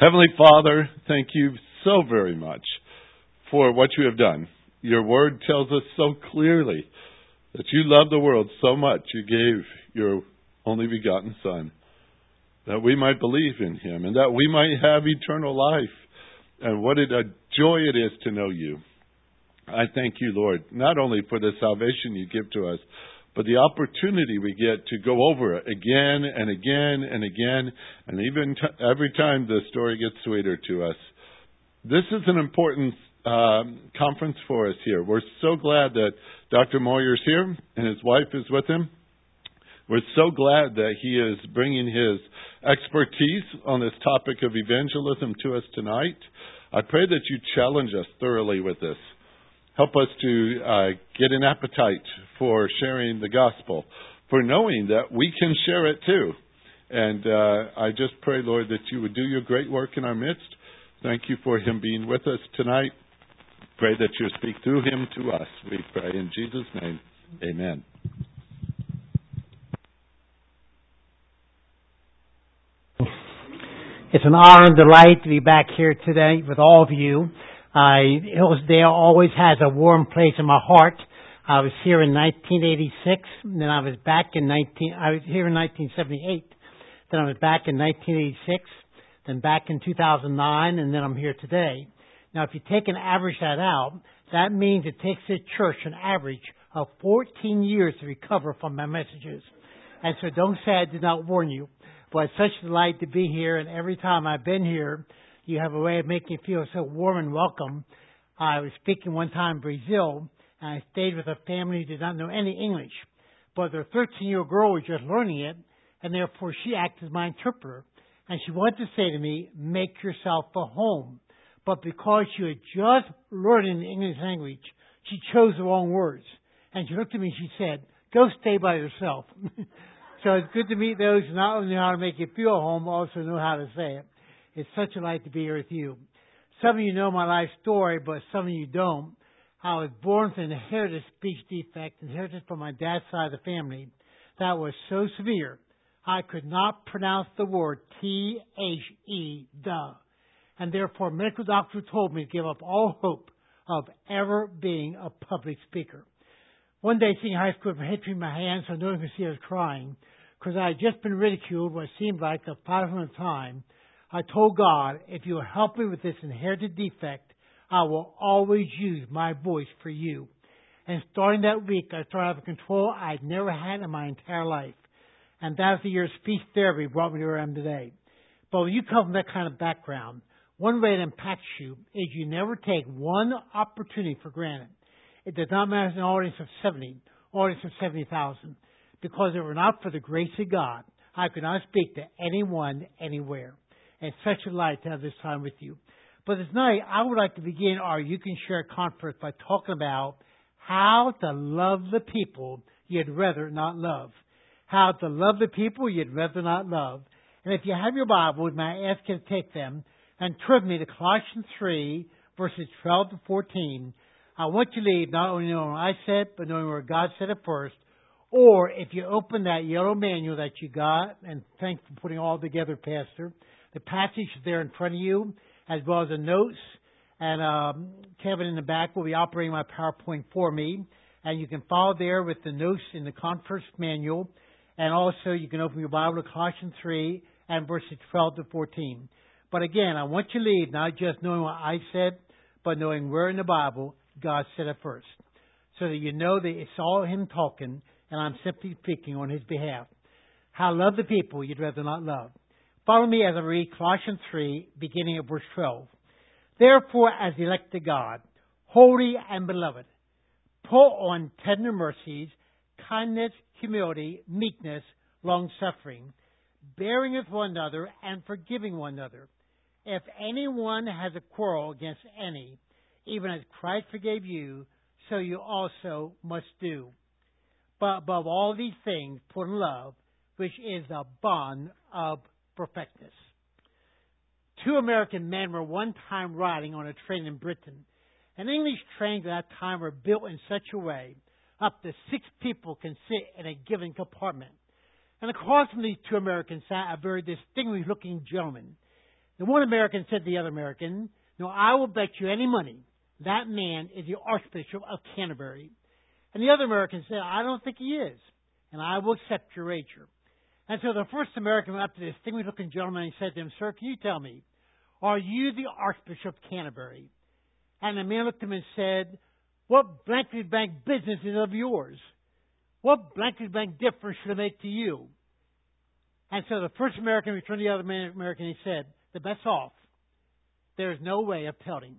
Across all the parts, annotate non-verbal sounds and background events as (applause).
Heavenly Father, thank you so very much for what you have done. Your word tells us so clearly that you love the world so much you gave your only begotten Son that we might believe in him and that we might have eternal life. And what a joy it is to know you. I thank you, Lord, not only for the salvation you give to us, but the opportunity we get to go over it again and again and again, and even t- every time the story gets sweeter to us. This is an important um, conference for us here. We're so glad that Dr. Moyer's here and his wife is with him. We're so glad that he is bringing his expertise on this topic of evangelism to us tonight. I pray that you challenge us thoroughly with this. Help us to uh, get an appetite for sharing the gospel, for knowing that we can share it too. And uh, I just pray, Lord, that you would do your great work in our midst. Thank you for him being with us tonight. Pray that you speak through him to us. We pray in Jesus' name. Amen. It's an honor and delight to be back here today with all of you. Uh, Hillsdale always has a warm place in my heart. I was here in 1986, then I was back in 19, I was here in 1978, then I was back in 1986, then back in 2009, and then I'm here today. Now, if you take and average that out, that means it takes a church an average of 14 years to recover from my messages. And so don't say I did not warn you. But it's such a delight to be here, and every time I've been here, you have a way of making me feel so warm and welcome. I was speaking one time in Brazil, and I stayed with a family who did not know any English, but their 13-year-old girl was just learning it, and therefore she acted as my interpreter. And she wanted to say to me, make yourself a home. But because she had just learned the English language, she chose the wrong words. And she looked at me and she said, go stay by yourself. (laughs) So it's good to meet those who not only know how to make you feel at home, but also know how to say it. It's such a delight to be here with you. Some of you know my life story, but some of you don't. I was born with an inherited speech defect, inherited from my dad's side of the family, that was so severe I could not pronounce the word T-H-E, duh. And therefore medical doctor told me to give up all hope of ever being a public speaker. One day, senior high school, me in my hands so no one could see I was crying because I had just been ridiculed what seemed like a 500th time. I told God, if you will help me with this inherited defect, I will always use my voice for you. And starting that week, I started having control I'd never had in my entire life. And that's the year speech therapy brought me to where I am today. But when you come from that kind of background, one way it impacts you is you never take one opportunity for granted. It does not matter an audience of 70, audience of 70,000. Because if it were not for the grace of God, I could not speak to anyone, anywhere. And such a delight to have this time with you. But this night, I would like to begin our You Can Share conference by talking about how to love the people you'd rather not love. How to love the people you'd rather not love. And if you have your Bible, may I ask you to take them and turn me to Colossians 3, verses 12 to 14 I want you to leave not only knowing what I said, but knowing where God said it first. Or if you open that yellow manual that you got, and thanks for putting all together, Pastor, the passage there in front of you, as well as the notes. And um, Kevin in the back will be operating my PowerPoint for me. And you can follow there with the notes in the conference manual. And also you can open your Bible to Colossians 3 and verses 12 to 14. But again, I want you to leave not just knowing what I said, but knowing where in the Bible God said it first. So that you know that it's all Him talking, and I'm simply speaking on His behalf. How love the people you'd rather not love. Follow me as I read Colossians 3, beginning at verse 12. Therefore, as elect to God, holy and beloved, put on tender mercies, kindness, humility, meekness, long suffering, bearing with one another and forgiving one another. If anyone has a quarrel against any, even as Christ forgave you, so you also must do. But above all these things, put in love, which is the bond of perfectness. Two American men were one time riding on a train in Britain. And English trains at that time were built in such a way up to six people can sit in a given compartment. And across from these two Americans sat a very distinguished looking gentleman. The one American said to the other American, No, I will bet you any money that man is the Archbishop of Canterbury. And the other American said, I don't think he is, and I will accept your wager. And so the first American went up to this distinguished looking gentleman and said to him, Sir, can you tell me, are you the Archbishop of Canterbury? And the man looked at him and said, What blankety blank business is of yours? What blankety blank difference should it make to you? And so the first American returned to the other American and he said, The best off. There is no way of telling.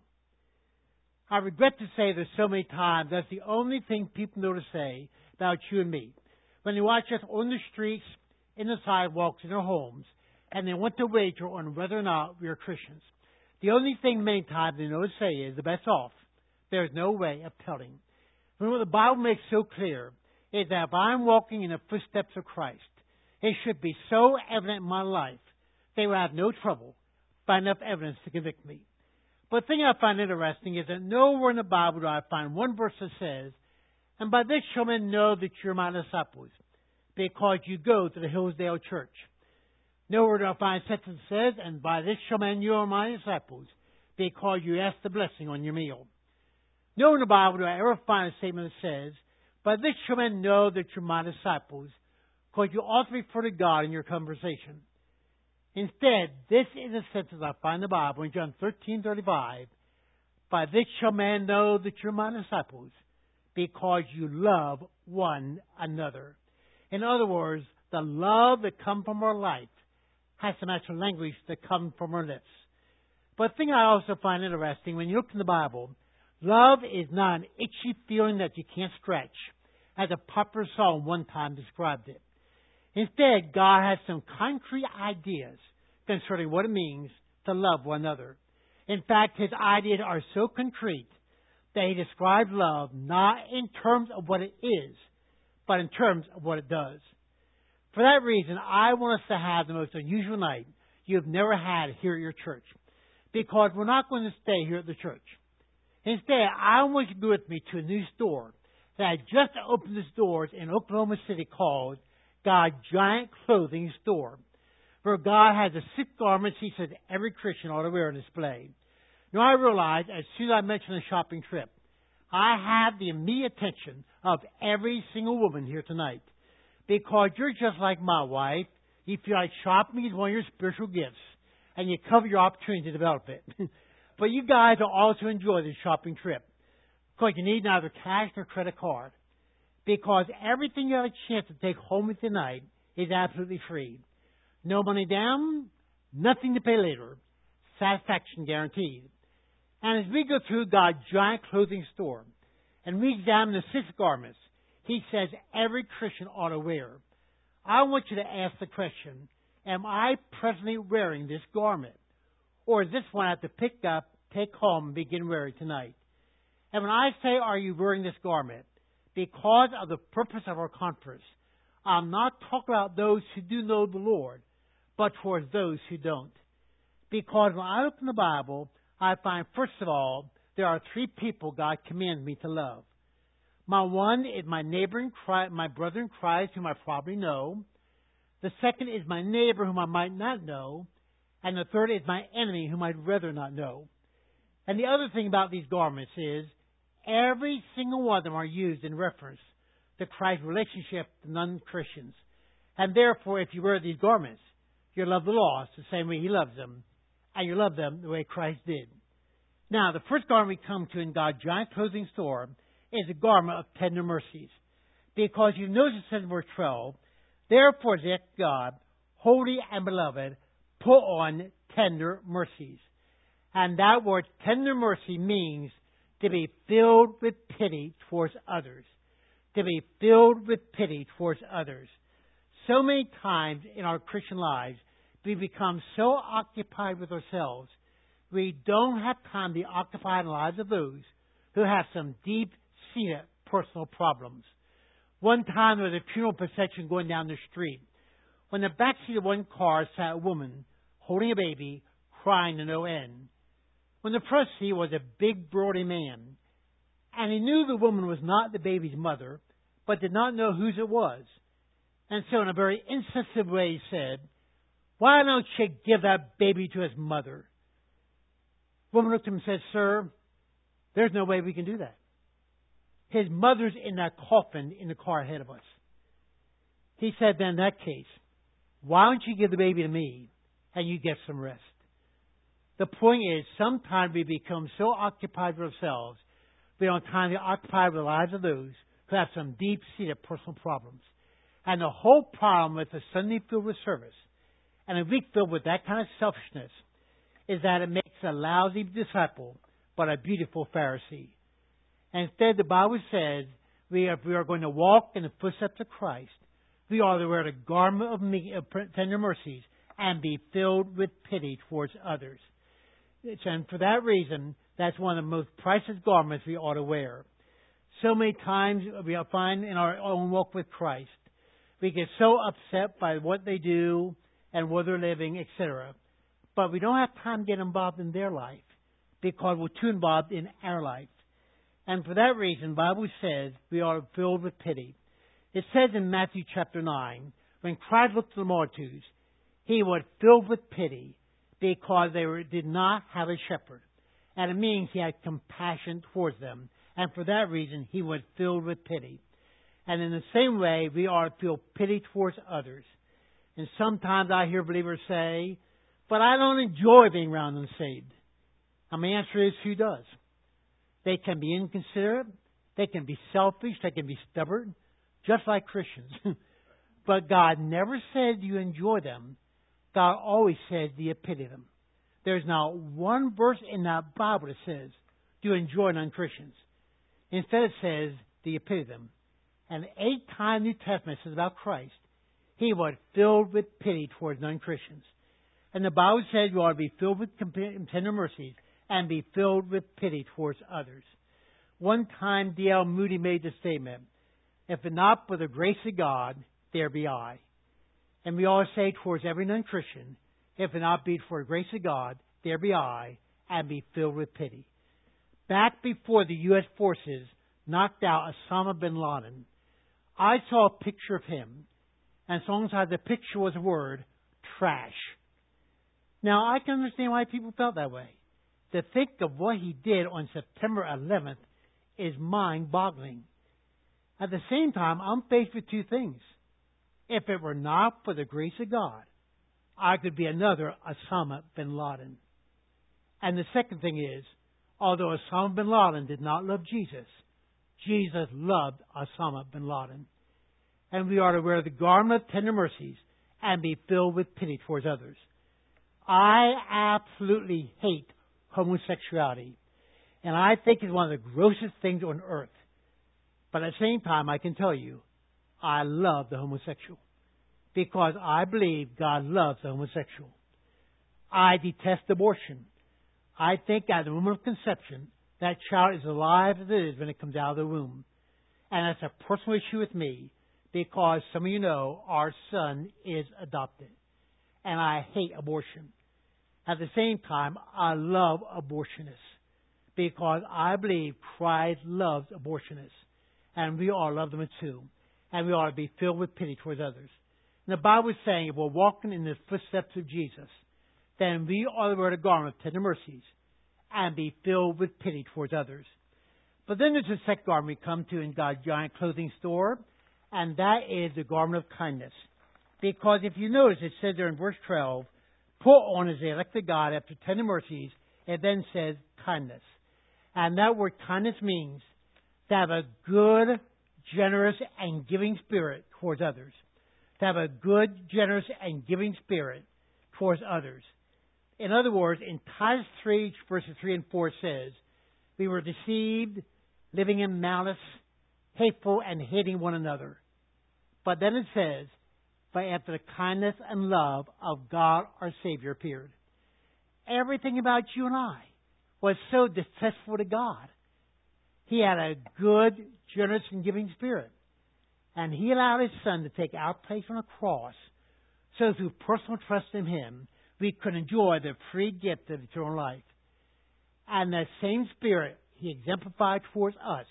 I regret to say there's so many times that's the only thing people know to say about you and me. When they watch us on the streets, in the sidewalks, in their homes, and they want to wager on whether or not we are Christians. The only thing many times they know to say is the best off. There is no way of telling. When what the Bible makes so clear is that if I'm walking in the footsteps of Christ, it should be so evident in my life they will have no trouble finding enough evidence to convict me. But the thing I find interesting is that nowhere in the Bible do I find one verse that says, And by this shall men know that you're my disciples, because you go to the Hillsdale Church. Nowhere do I find a sentence says, And by this shall men you are my disciples, because you ask the blessing on your meal. Nowhere in the Bible do I ever find a statement that says, By this shall men know that you're my disciples, because you ought to refer to God in your conversation. Instead, this is a sentence I find in the Bible in John thirteen thirty five. By this shall man know that you're my disciples, because you love one another. In other words, the love that comes from our life has match the language that comes from our lips. But the thing I also find interesting, when you look in the Bible, love is not an itchy feeling that you can't stretch, as a popular song one time described it. Instead, God has some concrete ideas concerning what it means to love one another. In fact, his ideas are so concrete that he describes love not in terms of what it is, but in terms of what it does. For that reason, I want us to have the most unusual night you've never had here at your church. Because we're not going to stay here at the church. Instead, I want you to go with me to a new store that just opened its doors in Oklahoma City called God's Giant Clothing Store. For God has the six garments he says every Christian ought to wear on display. Now I realize, as soon as I mention the shopping trip, I have the immediate attention of every single woman here tonight. Because you're just like my wife. You feel like shopping is one of your spiritual gifts. And you cover your opportunity to develop it. (laughs) but you guys will also enjoy this shopping trip. Because you need neither cash nor credit card. Because everything you have a chance to take home with you tonight is absolutely free. No money down, nothing to pay later. Satisfaction guaranteed. And as we go through God's giant clothing store and we examine the six garments he says every Christian ought to wear, I want you to ask the question, am I presently wearing this garment? Or is this one I have to pick up, take home, and begin wearing tonight? And when I say, are you wearing this garment? Because of the purpose of our conference, I'm not talking about those who do know the Lord but towards those who don't. Because when I open the Bible, I find, first of all, there are three people God commands me to love. My one is my neighbor in Christ, my brother in Christ, whom I probably know. The second is my neighbor, whom I might not know. And the third is my enemy, whom I'd rather not know. And the other thing about these garments is every single one of them are used in reference to Christ's relationship to non Christians. And therefore, if you wear these garments, you love the lost the same way He loves them, and you love them the way Christ did. Now, the first garment we come to in God's giant clothing store is a garment of tender mercies. Because you notice in verse 12, Therefore, that God, holy and beloved, put on tender mercies. And that word tender mercy means to be filled with pity towards others. To be filled with pity towards others. So many times in our Christian lives, we become so occupied with ourselves, we don't have time to occupy the lives of those who have some deep seated personal problems. One time there was a funeral procession going down the street. When the back seat of one car sat a woman holding a baby, crying to no end. When the front seat was a big, burly man, and he knew the woman was not the baby's mother, but did not know whose it was. And so, in a very insensitive way, he said, Why don't you give that baby to his mother? Woman looked at him and said, Sir, there's no way we can do that. His mother's in that coffin in the car ahead of us. He said, then in that case, why don't you give the baby to me and you get some rest? The point is, sometimes we become so occupied with ourselves, we don't time to occupy with the lives of those who have some deep seated personal problems. And the whole problem with a Sunday with service and a week filled with that kind of selfishness is that it makes a lousy disciple but a beautiful Pharisee. And instead, the Bible says we are, we are going to walk in the footsteps of Christ. We are to wear the garment of, me, of tender mercies and be filled with pity towards others. And for that reason, that's one of the most priceless garments we ought to wear. So many times we find in our own walk with Christ, we get so upset by what they do and where they're living, etc. But we don't have time to get involved in their life because we're too involved in our life. And for that reason, Bible says we are filled with pity. It says in Matthew chapter 9, when Christ looked at the multitudes, he was filled with pity because they were, did not have a shepherd. And it means he had compassion towards them. And for that reason, he was filled with pity. And in the same way, we are to feel pity towards others. And sometimes I hear believers say, but I don't enjoy being around unsaved. And my answer is, who does? They can be inconsiderate. They can be selfish. They can be stubborn, just like Christians. (laughs) but God never said you enjoy them. God always says you pity them. There's not one verse in that Bible that says, do you enjoy non-Christians? Instead it says, do you pity them? And eight times New Testament says about Christ, he was filled with pity towards non-Christians. And the Bible says you ought to be filled with tender mercies and be filled with pity towards others. One time D.L. Moody made the statement, if it not for the grace of God, there be I. And we all say towards every non-Christian, if it not be for the grace of God, there be I, and be filled with pity. Back before the U.S. forces knocked out Osama bin Laden, I saw a picture of him, and songs had the picture was the word, trash. Now, I can understand why people felt that way. To think of what he did on September 11th is mind boggling. At the same time, I'm faced with two things. If it were not for the grace of God, I could be another Osama bin Laden. And the second thing is, although Osama bin Laden did not love Jesus, Jesus loved Osama bin Laden. And we are to wear the garment of tender mercies and be filled with pity towards others. I absolutely hate homosexuality. And I think it's one of the grossest things on earth. But at the same time, I can tell you, I love the homosexual. Because I believe God loves the homosexual. I detest abortion. I think at the moment of conception, that child is alive as it is when it comes out of the womb. And that's a personal issue with me because some of you know our son is adopted. And I hate abortion. At the same time, I love abortionists because I believe Christ loves abortionists, and we all love them too, and we ought to be filled with pity towards others. And the Bible is saying if we're walking in the footsteps of Jesus, then we ought to wear the garment of tender mercies and be filled with pity towards others. But then there's a second garment we come to in God's giant clothing store, and that is the garment of kindness. Because if you notice, it says there in verse 12, put on as the elect of God after tender mercies, it then says kindness. And that word kindness means to have a good, generous, and giving spirit towards others. To have a good, generous, and giving spirit towards others. In other words, in Titus 3, verses 3 and 4 says, We were deceived, living in malice, hateful, and hating one another. But then it says, but after the kindness and love of God our Savior appeared. Everything about you and I was so distasteful to God. He had a good, generous, and giving spirit. And He allowed His Son to take our place on a cross so through personal trust in Him, we could enjoy the free gift of eternal life. And that same spirit He exemplified towards us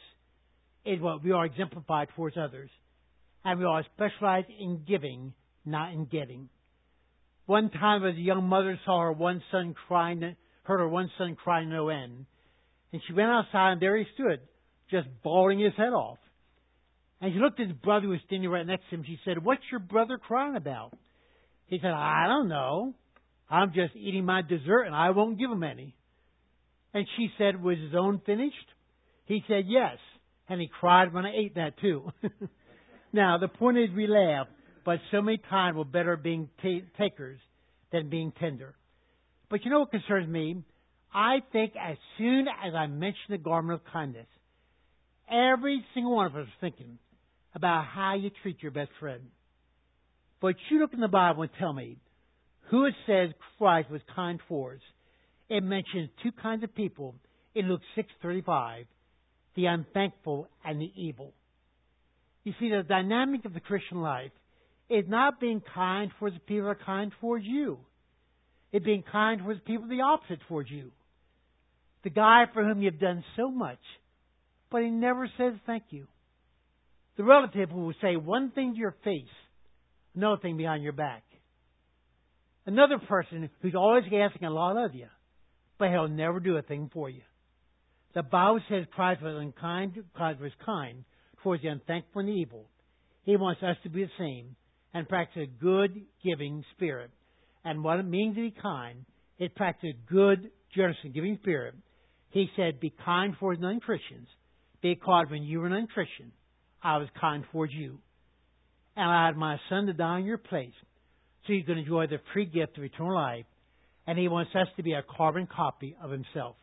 is what we are exemplified towards others and we are specialized in giving, not in getting. One time, as a young mother saw her one son crying, heard her one son crying no end, and she went outside, and there he stood, just bawling his head off. And she looked at his brother who was standing right next to him. She said, What's your brother crying about? He said, I don't know. I'm just eating my dessert and I won't give him any. And she said, Was his own finished? He said, Yes. And he cried when I ate that too. (laughs) now, the point is we laugh, but so many times we're better being t- takers than being tender. But you know what concerns me? I think as soon as I mention the garment of kindness, every single one of us is thinking about how you treat your best friend. But you look in the Bible and tell me who it says Christ was kind towards. It mentions two kinds of people in Luke 6:35, the unthankful and the evil. You see, the dynamic of the Christian life is not being kind towards the people that are kind towards you. It's being kind towards people the opposite towards you. The guy for whom you've done so much, but he never says thank you. The relative who will say one thing to your face, another thing behind your back. Another person who's always asking a lot of you, but he'll never do a thing for you. The Bible says Christ was unkind, Christ was kind towards the unthankful and evil. He wants us to be the same and practice a good giving spirit. And what it means to be kind is practice a good, generous, and giving spirit. He said, Be kind towards non Christians, because when you were non Christian, I was kind towards you. And I had my son to die in your place so you can enjoy the free gift of eternal life. And he wants us to be a carbon copy of himself.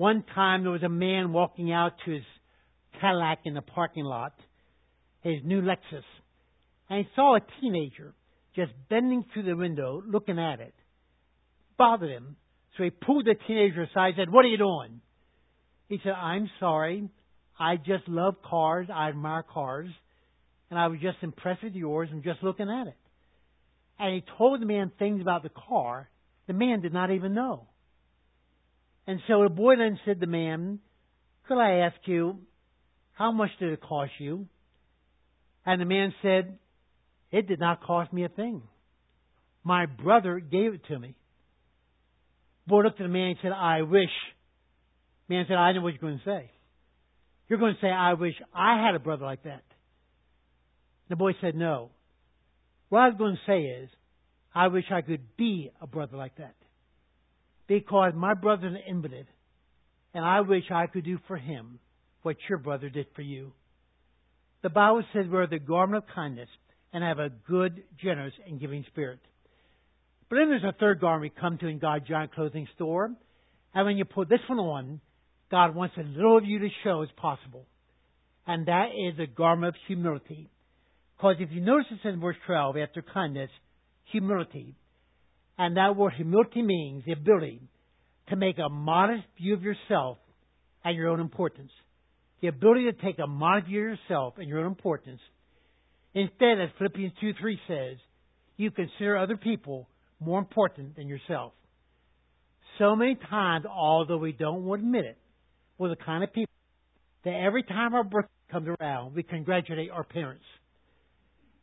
One time there was a man walking out to his Cadillac in the parking lot, his new Lexus, and he saw a teenager just bending through the window looking at it. Bothered him. So he pulled the teenager aside and said, What are you doing? He said, I'm sorry. I just love cars. I admire cars. And I was just impressed with yours and just looking at it and he told the man things about the car the man did not even know. And so the boy then said to the man, Could I ask you, how much did it cost you? And the man said, It did not cost me a thing. My brother gave it to me. The boy looked at the man and said, I wish. The man said, I know what you're going to say. You're going to say, I wish I had a brother like that. The boy said, No. What I was going to say is, I wish I could be a brother like that. Because my brother's an invalid, and I wish I could do for him what your brother did for you. The Bible says we're the garment of kindness and have a good, generous, and giving spirit. But then there's a third garment we come to in God's giant clothing store. And when you put this one on, God wants as little of you to show as possible. And that is a garment of humility. Because if you notice it in verse 12, after kindness, humility. And that word humility means the ability to make a modest view of yourself and your own importance. The ability to take a modest view of yourself and your own importance. Instead, as Philippians 2 3 says, you consider other people more important than yourself. So many times, although we don't admit it, we're the kind of people that every time our birthday comes around, we congratulate our parents.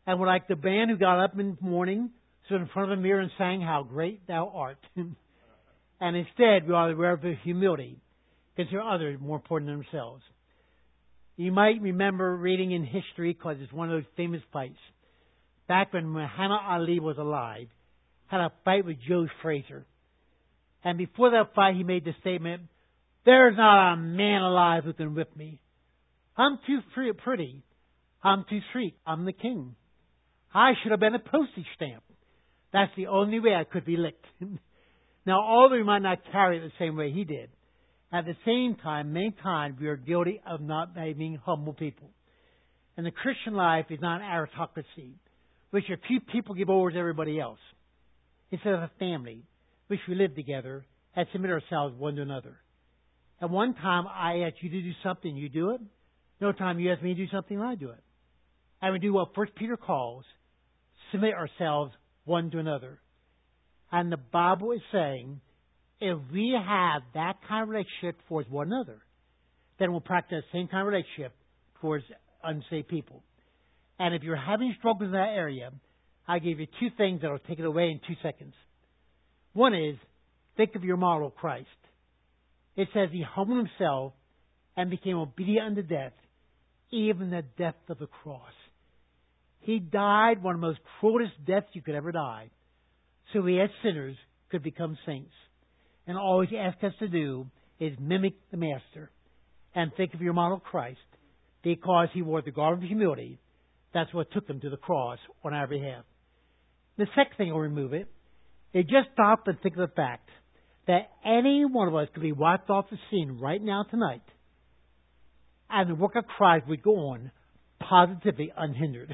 And we're like the band who got up in the morning, stood in front of the mirror and sang, How Great Thou Art. (laughs) and instead, we are aware of humility, consider others more important than themselves. You might remember reading in history, because it's one of those famous fights, back when Muhammad Ali was alive, had a fight with Joe Frazier. And before that fight, he made the statement, There's not a man alive who can whip me. I'm too pretty. I'm too sweet. I'm the king. I should have been a postage stamp. That's the only way I could be licked. (laughs) now, although we might not carry it the same way he did, at the same time, many times we are guilty of not being humble people. And the Christian life is not an aristocracy, which a few people give over to everybody else. Instead of a family, which we live together and submit ourselves one to another. At one time, I ask you to do something, you do it. No time you ask me to do something, I do it. And we do what First Peter calls submit ourselves one to another. And the Bible is saying if we have that kind of relationship towards one another, then we'll practice the same kind of relationship towards unsaved people. And if you're having struggles in that area, I gave you two things that will take it away in two seconds. One is, think of your model, Christ. It says he humbled himself and became obedient unto death, even the death of the cross. He died one of the most cruelest deaths you could ever die, so we as sinners could become saints. And all he asks us to do is mimic the Master and think of your model Christ because he wore the garb of humility. That's what took him to the cross on our behalf. The second thing will remove it is just stop and think of the fact that any one of us could be wiped off the scene right now tonight and the work of Christ would go on positively unhindered.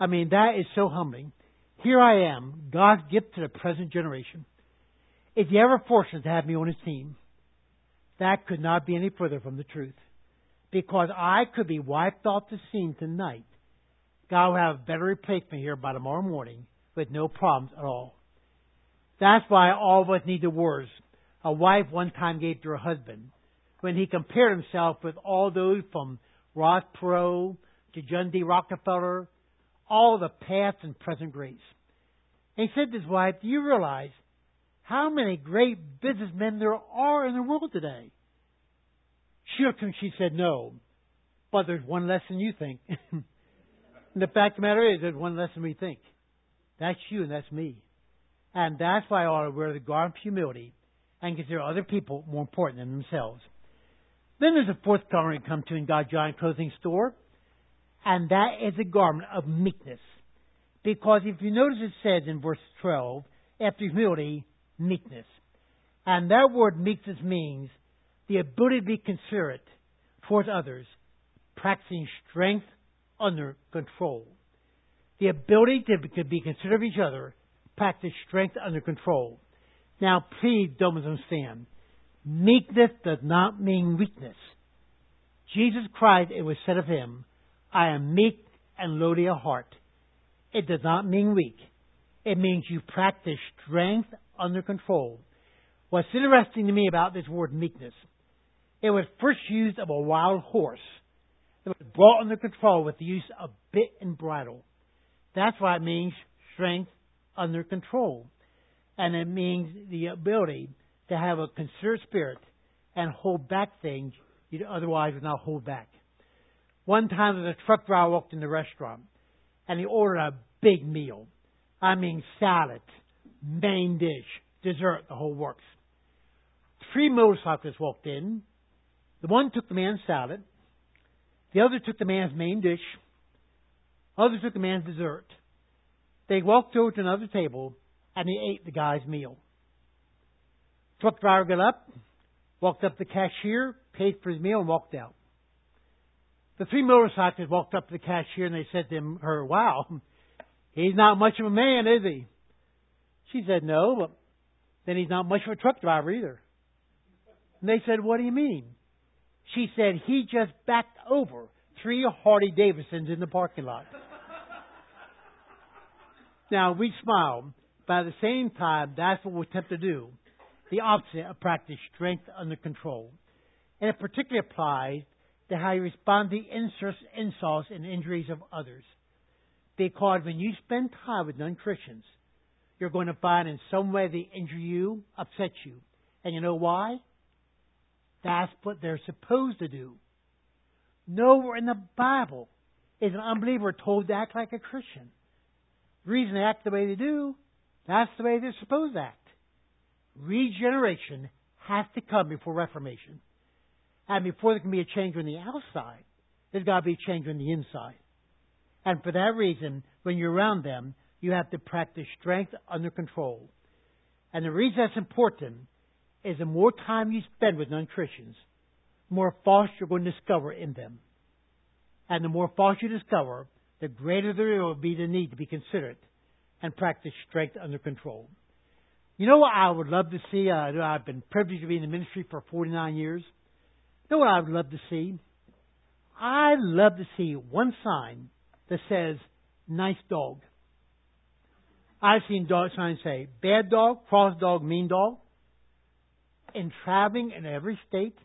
I mean, that is so humbling. Here I am, God's gift to the present generation. If you ever fortunate to have me on his team, that could not be any further from the truth. Because I could be wiped off the scene tonight. God will have a better replacement here by tomorrow morning with no problems at all. That's why all of us need the words a wife one time gave to her husband when he compared himself with all those from Ross Perot to John D. Rockefeller, all the past and present greats. And he said to his wife, Do you realize how many great businessmen there are in the world today? She looked and she said, No, but there's one less than you think. (laughs) and the fact of the matter is, there's one less than we think. That's you and that's me. And that's why I ought to wear the garment of humility and consider other people more important than themselves. Then there's a fourth we come to in God's giant clothing store, and that is a garment of meekness. Because if you notice it says in verse 12, after humility, meekness. And that word meekness means the ability to be considerate towards others, practicing strength under control. The ability to be considerate of each other, practice strength under control. Now, please don't misunderstand. Meekness does not mean weakness. Jesus Christ, it was said of him, I am meek and lowly of heart. It does not mean weak. It means you practice strength under control. What's interesting to me about this word meekness, it was first used of a wild horse. that was brought under control with the use of bit and bridle. That's why it means strength under control. And it means the ability to have a considerate spirit and hold back things you otherwise would not hold back. One time, there was a truck driver walked in the restaurant, and he ordered a big meal. I mean, salad, main dish, dessert, the whole works. Three motorcyclists walked in. The one took the man's salad. The other took the man's main dish. Others took the man's dessert. They walked over to another table and he ate the guy's meal. Truck driver got up, walked up to the cashier, paid for his meal, and walked out. The three motorcyclists walked up to the cashier and they said to her, wow, he's not much of a man, is he? She said, no, but then he's not much of a truck driver either. And they said, what do you mean? She said, he just backed over three Harley Davidsons in the parking lot. now, we smile, but at the same time, that's what we attempt to do the opposite of practice strength under control. And it particularly applies to how you respond to insults, insults and injuries of others. Because when you spend time with non Christians, you're going to find in some way they injure you, upset you. And you know why? That's what they're supposed to do. Nowhere in the Bible is an unbeliever told to act like a Christian. The reason they act the way they do, that's the way they're supposed to act. Regeneration has to come before reformation. And before there can be a change on the outside, there's got to be a change on the inside. And for that reason, when you're around them, you have to practice strength under control. And the reason that's important is the more time you spend with non Christians, the more faults you're going to discover in them. And the more faults you discover, the greater there will be the need to be considerate and practice strength under control. You know what I would love to see? I've been privileged to be in the ministry for 49 years. You know what I would love to see? I'd love to see one sign that says, nice dog. I've seen dog signs say, bad dog, cross dog, mean dog. In traveling in every state,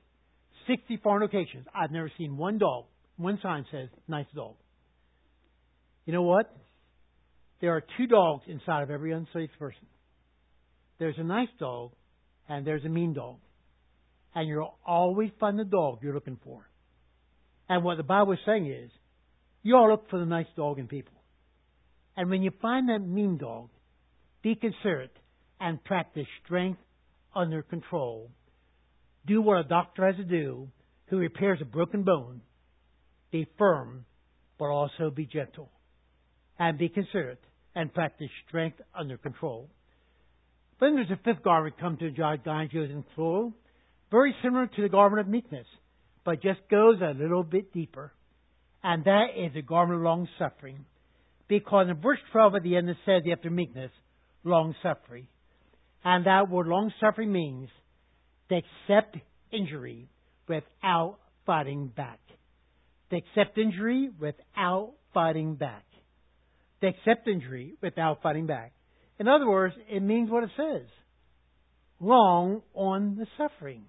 60 foreign locations, I've never seen one dog, one sign says, nice dog. You know what? there are two dogs inside of every unsaved person. There's a nice dog and there's a mean dog. And you'll always find the dog you're looking for. And what the Bible is saying is, you all look for the nice dog in people. And when you find that mean dog, be considerate and practice strength under control. Do what a doctor has to do who repairs a broken bone. Be firm, but also be gentle. And be considerate and practice strength under control. Then there's a fifth garment come to John Giles in plural, very similar to the garment of meekness, but just goes a little bit deeper. And that is the garment of long suffering. Because in verse 12 at the end it says after meekness, long suffering. And that word long suffering means to accept injury without fighting back. To accept injury without fighting back. To accept injury without fighting back. In other words, it means what it says. Long on the suffering.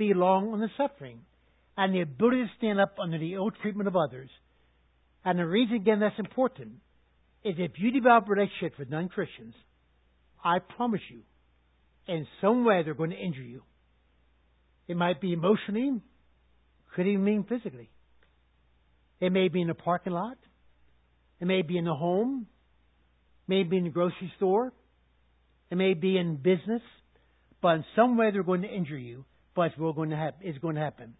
Be long on the suffering. And the ability to stand up under the ill treatment of others. And the reason, again, that's important is if you develop relationships with non Christians, I promise you, in some way they're going to injure you. It might be emotionally, could even mean physically. It may be in the parking lot. It may be in the home. It may be in the grocery store. It may be in business. But in some way they're going to injure you. But it's going to happen. It's going to happen.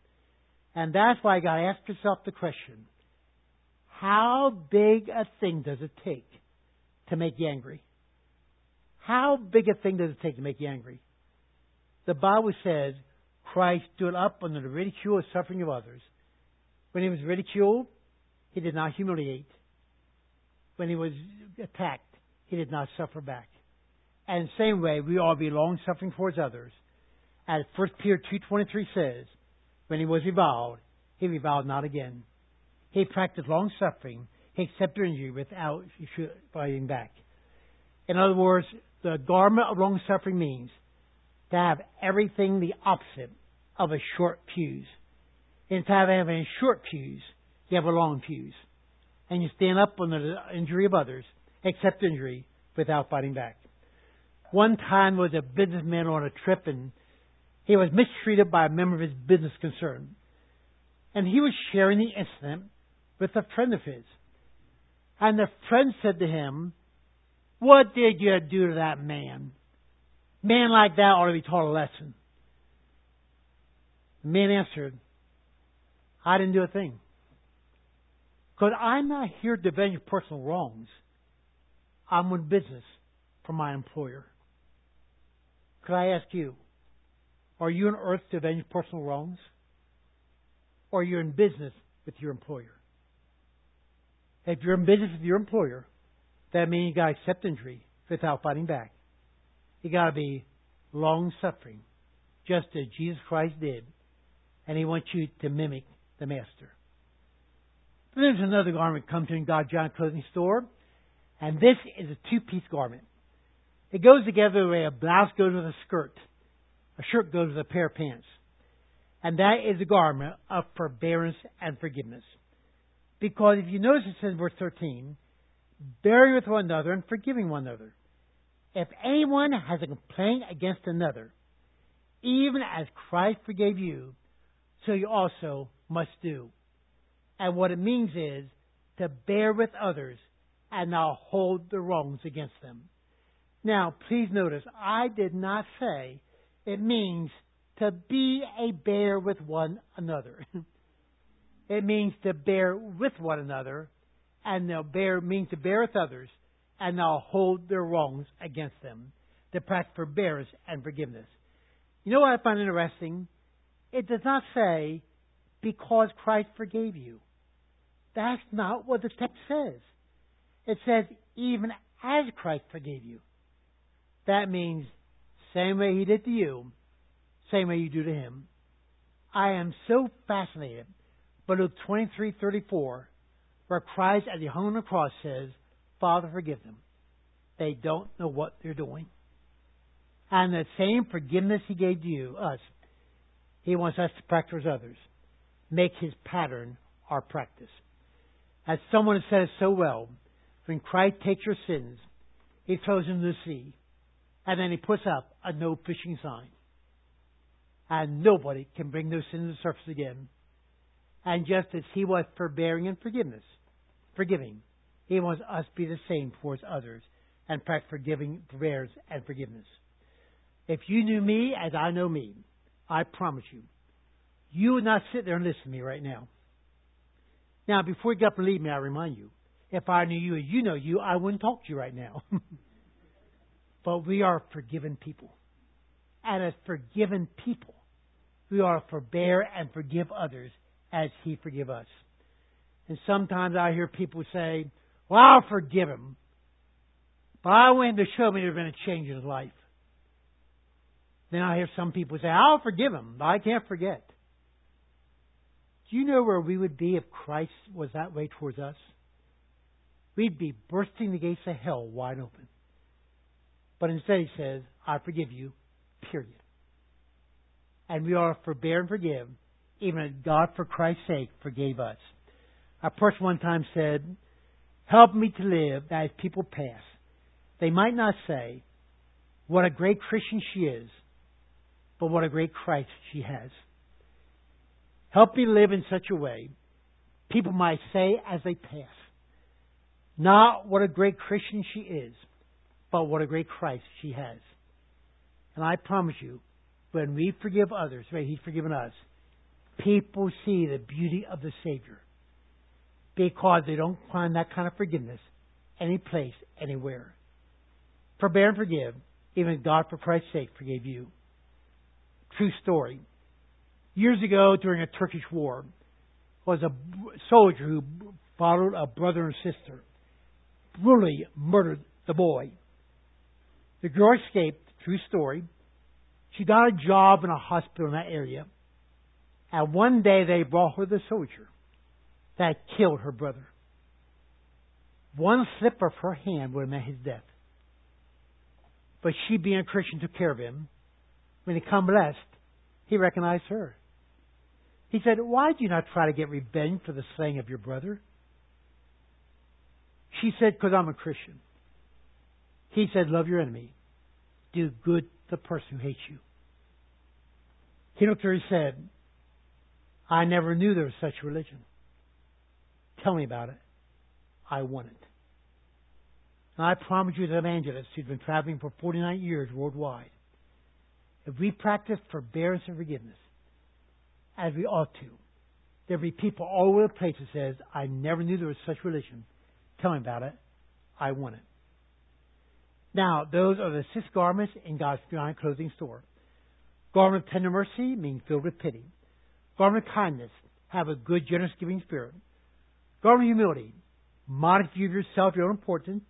And that's why you got to ask yourself the question: How big a thing does it take to make you angry? How big a thing does it take to make you angry? The Bible says Christ stood up under the ridicule and suffering of others. When he was ridiculed, he did not humiliate. When he was attacked, he did not suffer back. And the same way, we all be long suffering towards others. As 1 Peter 2.23 says, when he was reviled, he reviled not again. He practiced long suffering. He accepted injury without fighting back. In other words, the garment of long suffering means to have everything the opposite of a short fuse. Instead of having a short fuse, you have a long fuse. And you stand up under the injury of others, accept injury without fighting back. One time was a businessman on a trip and he was mistreated by a member of his business concern. And he was sharing the incident with a friend of his. And the friend said to him, what did you do to that man? Man like that ought to be taught a lesson. The man answered, I didn't do a thing. Because I'm not here to avenge personal wrongs. I'm in business for my employer. Could I ask you, are you on earth to avenge personal wrongs? Or are you in business with your employer? If you're in business with your employer, that means you got to accept injury without fighting back. You got to be long suffering, just as Jesus Christ did, and He wants you to mimic the Master. Then there's another garment comes in God's giant clothing store, and this is a two-piece garment. It goes together the way a blouse goes with a skirt, a shirt goes with a pair of pants, and that is a garment of forbearance and forgiveness. Because if you notice it says in verse 13, bearing with one another and forgiving one another. If anyone has a complaint against another, even as Christ forgave you, so you also must do. And what it means is to bear with others and not hold the wrongs against them. Now, please notice, I did not say it means to be a bear with one another. (laughs) it means to bear with one another and they'll bear mean to bear with others, and they'll hold their wrongs against them. To practice forbearance and forgiveness. You know what I find interesting? It does not say because Christ forgave you. That's not what the text says. It says even as Christ forgave you. That means same way he did to you, same way you do to him. I am so fascinated by Luke twenty three thirty four where Christ, as he hung on the cross, says, Father, forgive them. They don't know what they're doing. And the same forgiveness he gave to you, us, he wants us to practice others. Make his pattern our practice. As someone has said it so well, when Christ takes your sins, he throws them in the sea, and then he puts up a no fishing sign. And nobody can bring those sins to the surface again. And just as he was forbearing and forgiveness, forgiving, he wants us to be the same towards others and practice forgiving, forbearance, and forgiveness. If you knew me as I know me, I promise you, you would not sit there and listen to me right now. Now, before you get up and leave me, I remind you, if I knew you as you know you, I wouldn't talk to you right now. (laughs) but we are forgiven people. And as forgiven people, we are to forbear and forgive others as He forgive us. And sometimes I hear people say, well, I'll forgive him. But I want him to show me there's been a change in his life. Then I hear some people say, I'll forgive him, but I can't forget. Do you know where we would be if Christ was that way towards us? We'd be bursting the gates of hell wide open. But instead, he says, I forgive you, period. And we are forbear and forgive, even as God, for Christ's sake, forgave us. A person one time said, Help me to live that as people pass, they might not say, What a great Christian she is, but what a great Christ she has. Help me live in such a way people might say as they pass, not what a great Christian she is, but what a great Christ she has. And I promise you, when we forgive others, right, He's forgiven us, people see the beauty of the Savior because they don't find that kind of forgiveness any place, anywhere. Forbear and forgive, even God, for Christ's sake, forgave you. True story. Years ago, during a Turkish war, was a soldier who followed a brother and sister, brutally murdered the boy. The girl escaped. True story. She got a job in a hospital in that area. And one day they brought her the soldier that killed her brother. One slip of her hand would have meant his death. But she, being a Christian, took care of him. When he come blessed, he recognized her. He said, Why do you not try to get revenge for the slaying of your brother? She said, Because I'm a Christian. He said, Love your enemy. Do good to the person who hates you. And said, I never knew there was such religion. Tell me about it. I want it. And I promise you, as an evangelist who's been traveling for 49 years worldwide, if we practice forbearance and forgiveness, as we ought to, there'll be people all over the place that says, I never knew there was such religion. Tell me about it. I want it. Now, those are the six garments in God's giant clothing store. Garment of tender mercy means filled with pity. Garment of kindness, have a good, generous giving spirit. Garment of humility. Modest view of yourself, your own importance.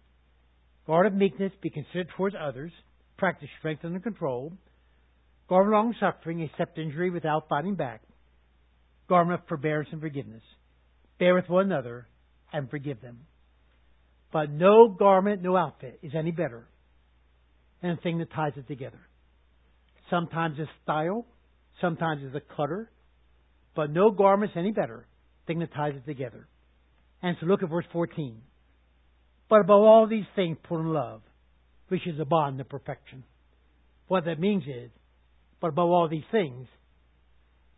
Garment of meekness. Be considerate towards others. Practice strength under control. Garment of long suffering. Accept injury without fighting back. Garment of forbearance and forgiveness. Bear with one another and forgive them. But no garment, no outfit is any better the thing that ties it together. Sometimes it's style, sometimes it's a cutter, but no garment's any better thing that ties it together. And so look at verse 14. But above all these things, put on love, which is a bond of perfection. What that means is, but above all these things,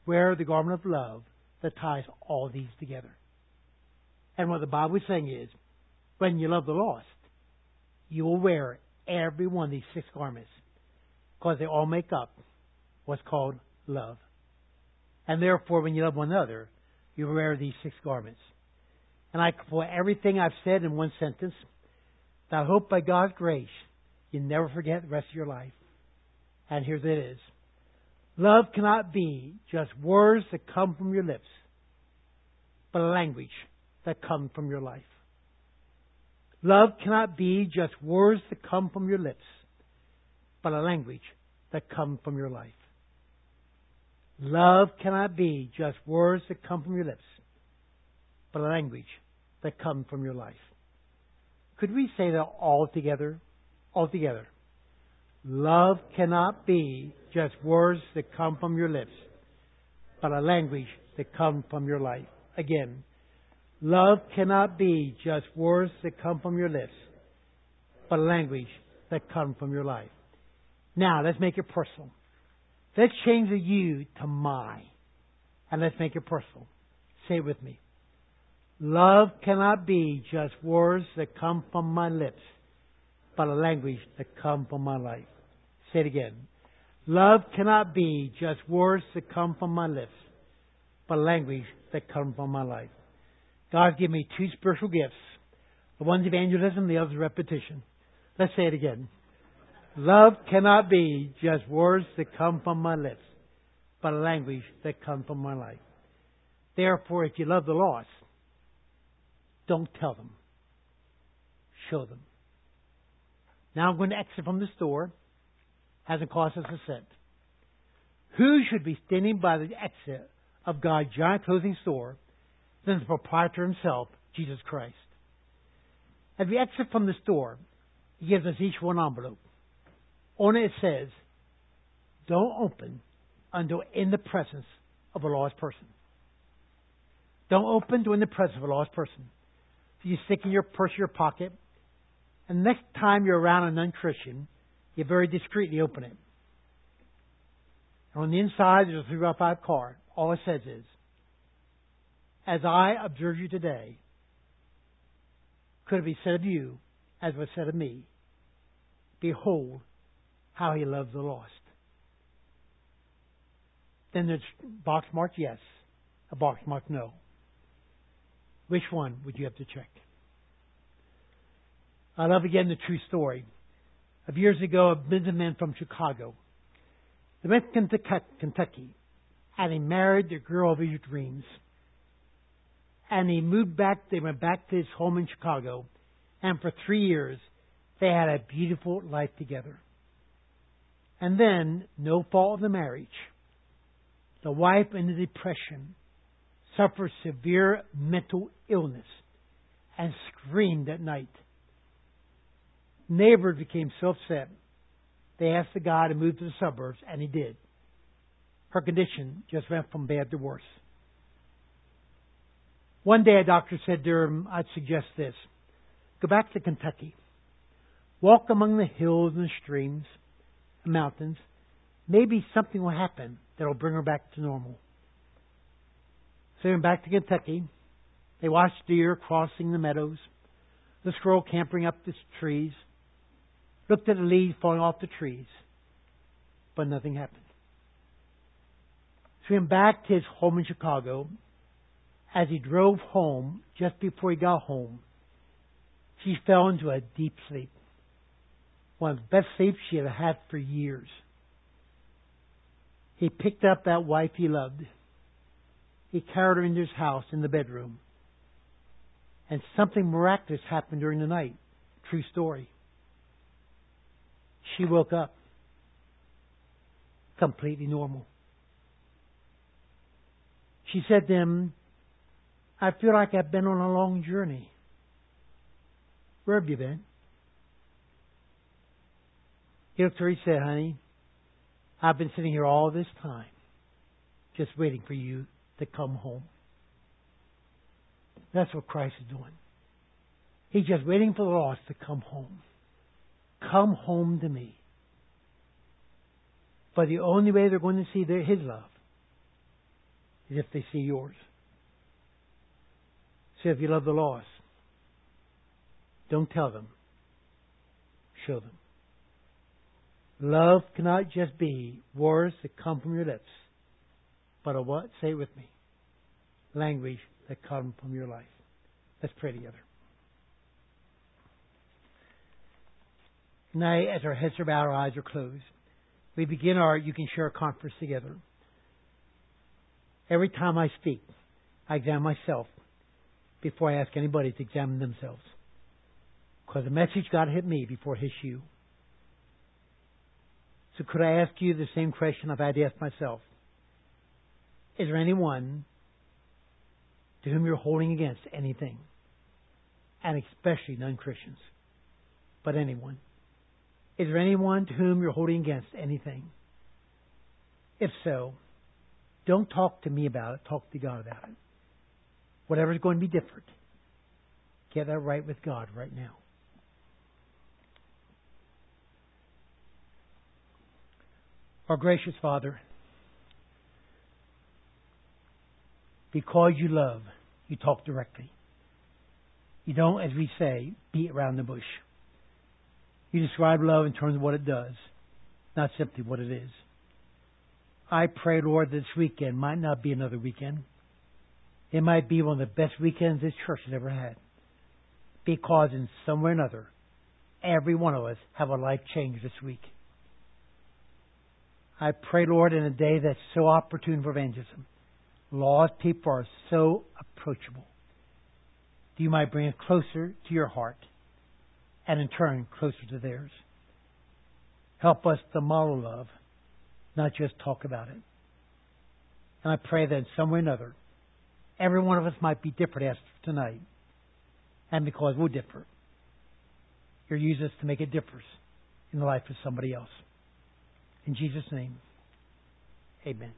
wear the garment of love that ties all these together. And what the Bible is saying is, when you love the lost, you will wear every one of these six garments because they all make up what's called love. And therefore, when you love one another, you wear these six garments. And I put everything I've said in one sentence. I hope by God's grace you never forget the rest of your life. And here it is. Love cannot be just words that come from your lips, but a language that comes from your life. Love cannot be just words that come from your lips, but a language that come from your life. Love cannot be just words that come from your lips, but a language that come from your life. Could we say that all together? All together. Love cannot be just words that come from your lips, but a language that come from your life. Again, Love cannot be just words that come from your lips, but language that come from your life. Now, let's make it personal. Let's change the you to my, and let's make it personal. Say it with me. Love cannot be just words that come from my lips, but a language that come from my life. Say it again. Love cannot be just words that come from my lips, but language that come from my life. God's given me two spiritual gifts. The one's evangelism, the other's repetition. Let's say it again. Love cannot be just words that come from my lips, but a language that comes from my life. Therefore, if you love the lost, don't tell them. Show them. Now I'm going to exit from the store. Hasn't cost us a cent. Who should be standing by the exit of God's giant clothing store than the proprietor himself, Jesus Christ? As we exit from the store, he gives us each one envelope. On it, says, Don't open until in the presence of a lost person. Don't open until in the presence of a lost person. So you stick in your purse your pocket, and next time you're around a non Christian, you very discreetly open it. And on the inside, there's a 3 by 5 card. All it says is, As I observe you today, could it be said of you as was said of me? Behold how he loves the lost. Then there's box marked yes, a box marked no. Which one would you have to check? I love again the true story of years ago a businessman from Chicago. They went to Kentucky he married the girl of his dreams. And he moved back, they went back to his home in Chicago, and for three years they had a beautiful life together. And then, no fault of the marriage, the wife in the depression suffered severe mental illness and screamed at night. Neighbors became so upset, they asked the guy to move to the suburbs, and he did. Her condition just went from bad to worse. One day a doctor said to her, I'd suggest this. Go back to Kentucky. Walk among the hills and streams and mountains. Maybe something will happen that will bring her back to normal. So they went back to Kentucky. They watched deer crossing the meadows, the squirrel campering up the trees, looked at the leaves falling off the trees, but nothing happened. So he went back to his home in Chicago. As he drove home, just before he got home, she fell into a deep sleep. One of the best sleeps she had had for years. He picked up that wife he loved. He carried her into his house in the bedroom. And something miraculous happened during the night. True story. She woke up completely normal. She said to him, I feel like I've been on a long journey. Where have you been? He looked at her, he said, Honey, I've been sitting here all this time just waiting for you to come home. That's what Christ is doing. He's just waiting for the lost to come home. Come home to me. But the only way they're going to see their, His love is if they see yours. If you love the lost, don't tell them. Show them. Love cannot just be words that come from your lips, but a what? Say it with me. Language that come from your life. Let's pray together. Now, as our heads are bowed, our eyes are closed, we begin our You Can Share Conference together. Every time I speak, I examine myself before I ask anybody to examine themselves. Because the message to hit me before it hits you. So could I ask you the same question I've had to ask myself? Is there anyone to whom you're holding against anything? And especially non Christians, but anyone. Is there anyone to whom you're holding against anything? If so, don't talk to me about it, talk to God about it. Whatever's going to be different, get that right with God right now. Our gracious Father, because you love, you talk directly. You don't, as we say, beat around the bush. You describe love in terms of what it does, not simply what it is. I pray, Lord, this weekend might not be another weekend. It might be one of the best weekends this church has ever had. Because in some way or another, every one of us have a life change this week. I pray, Lord, in a day that's so opportune for evangelism, lost people are so approachable. You might bring it closer to your heart and in turn closer to theirs. Help us to model love, not just talk about it. And I pray that in some way or another, every one of us might be different as tonight. And because we're different, you're use us to make a difference in the life of somebody else. In Jesus' name, amen.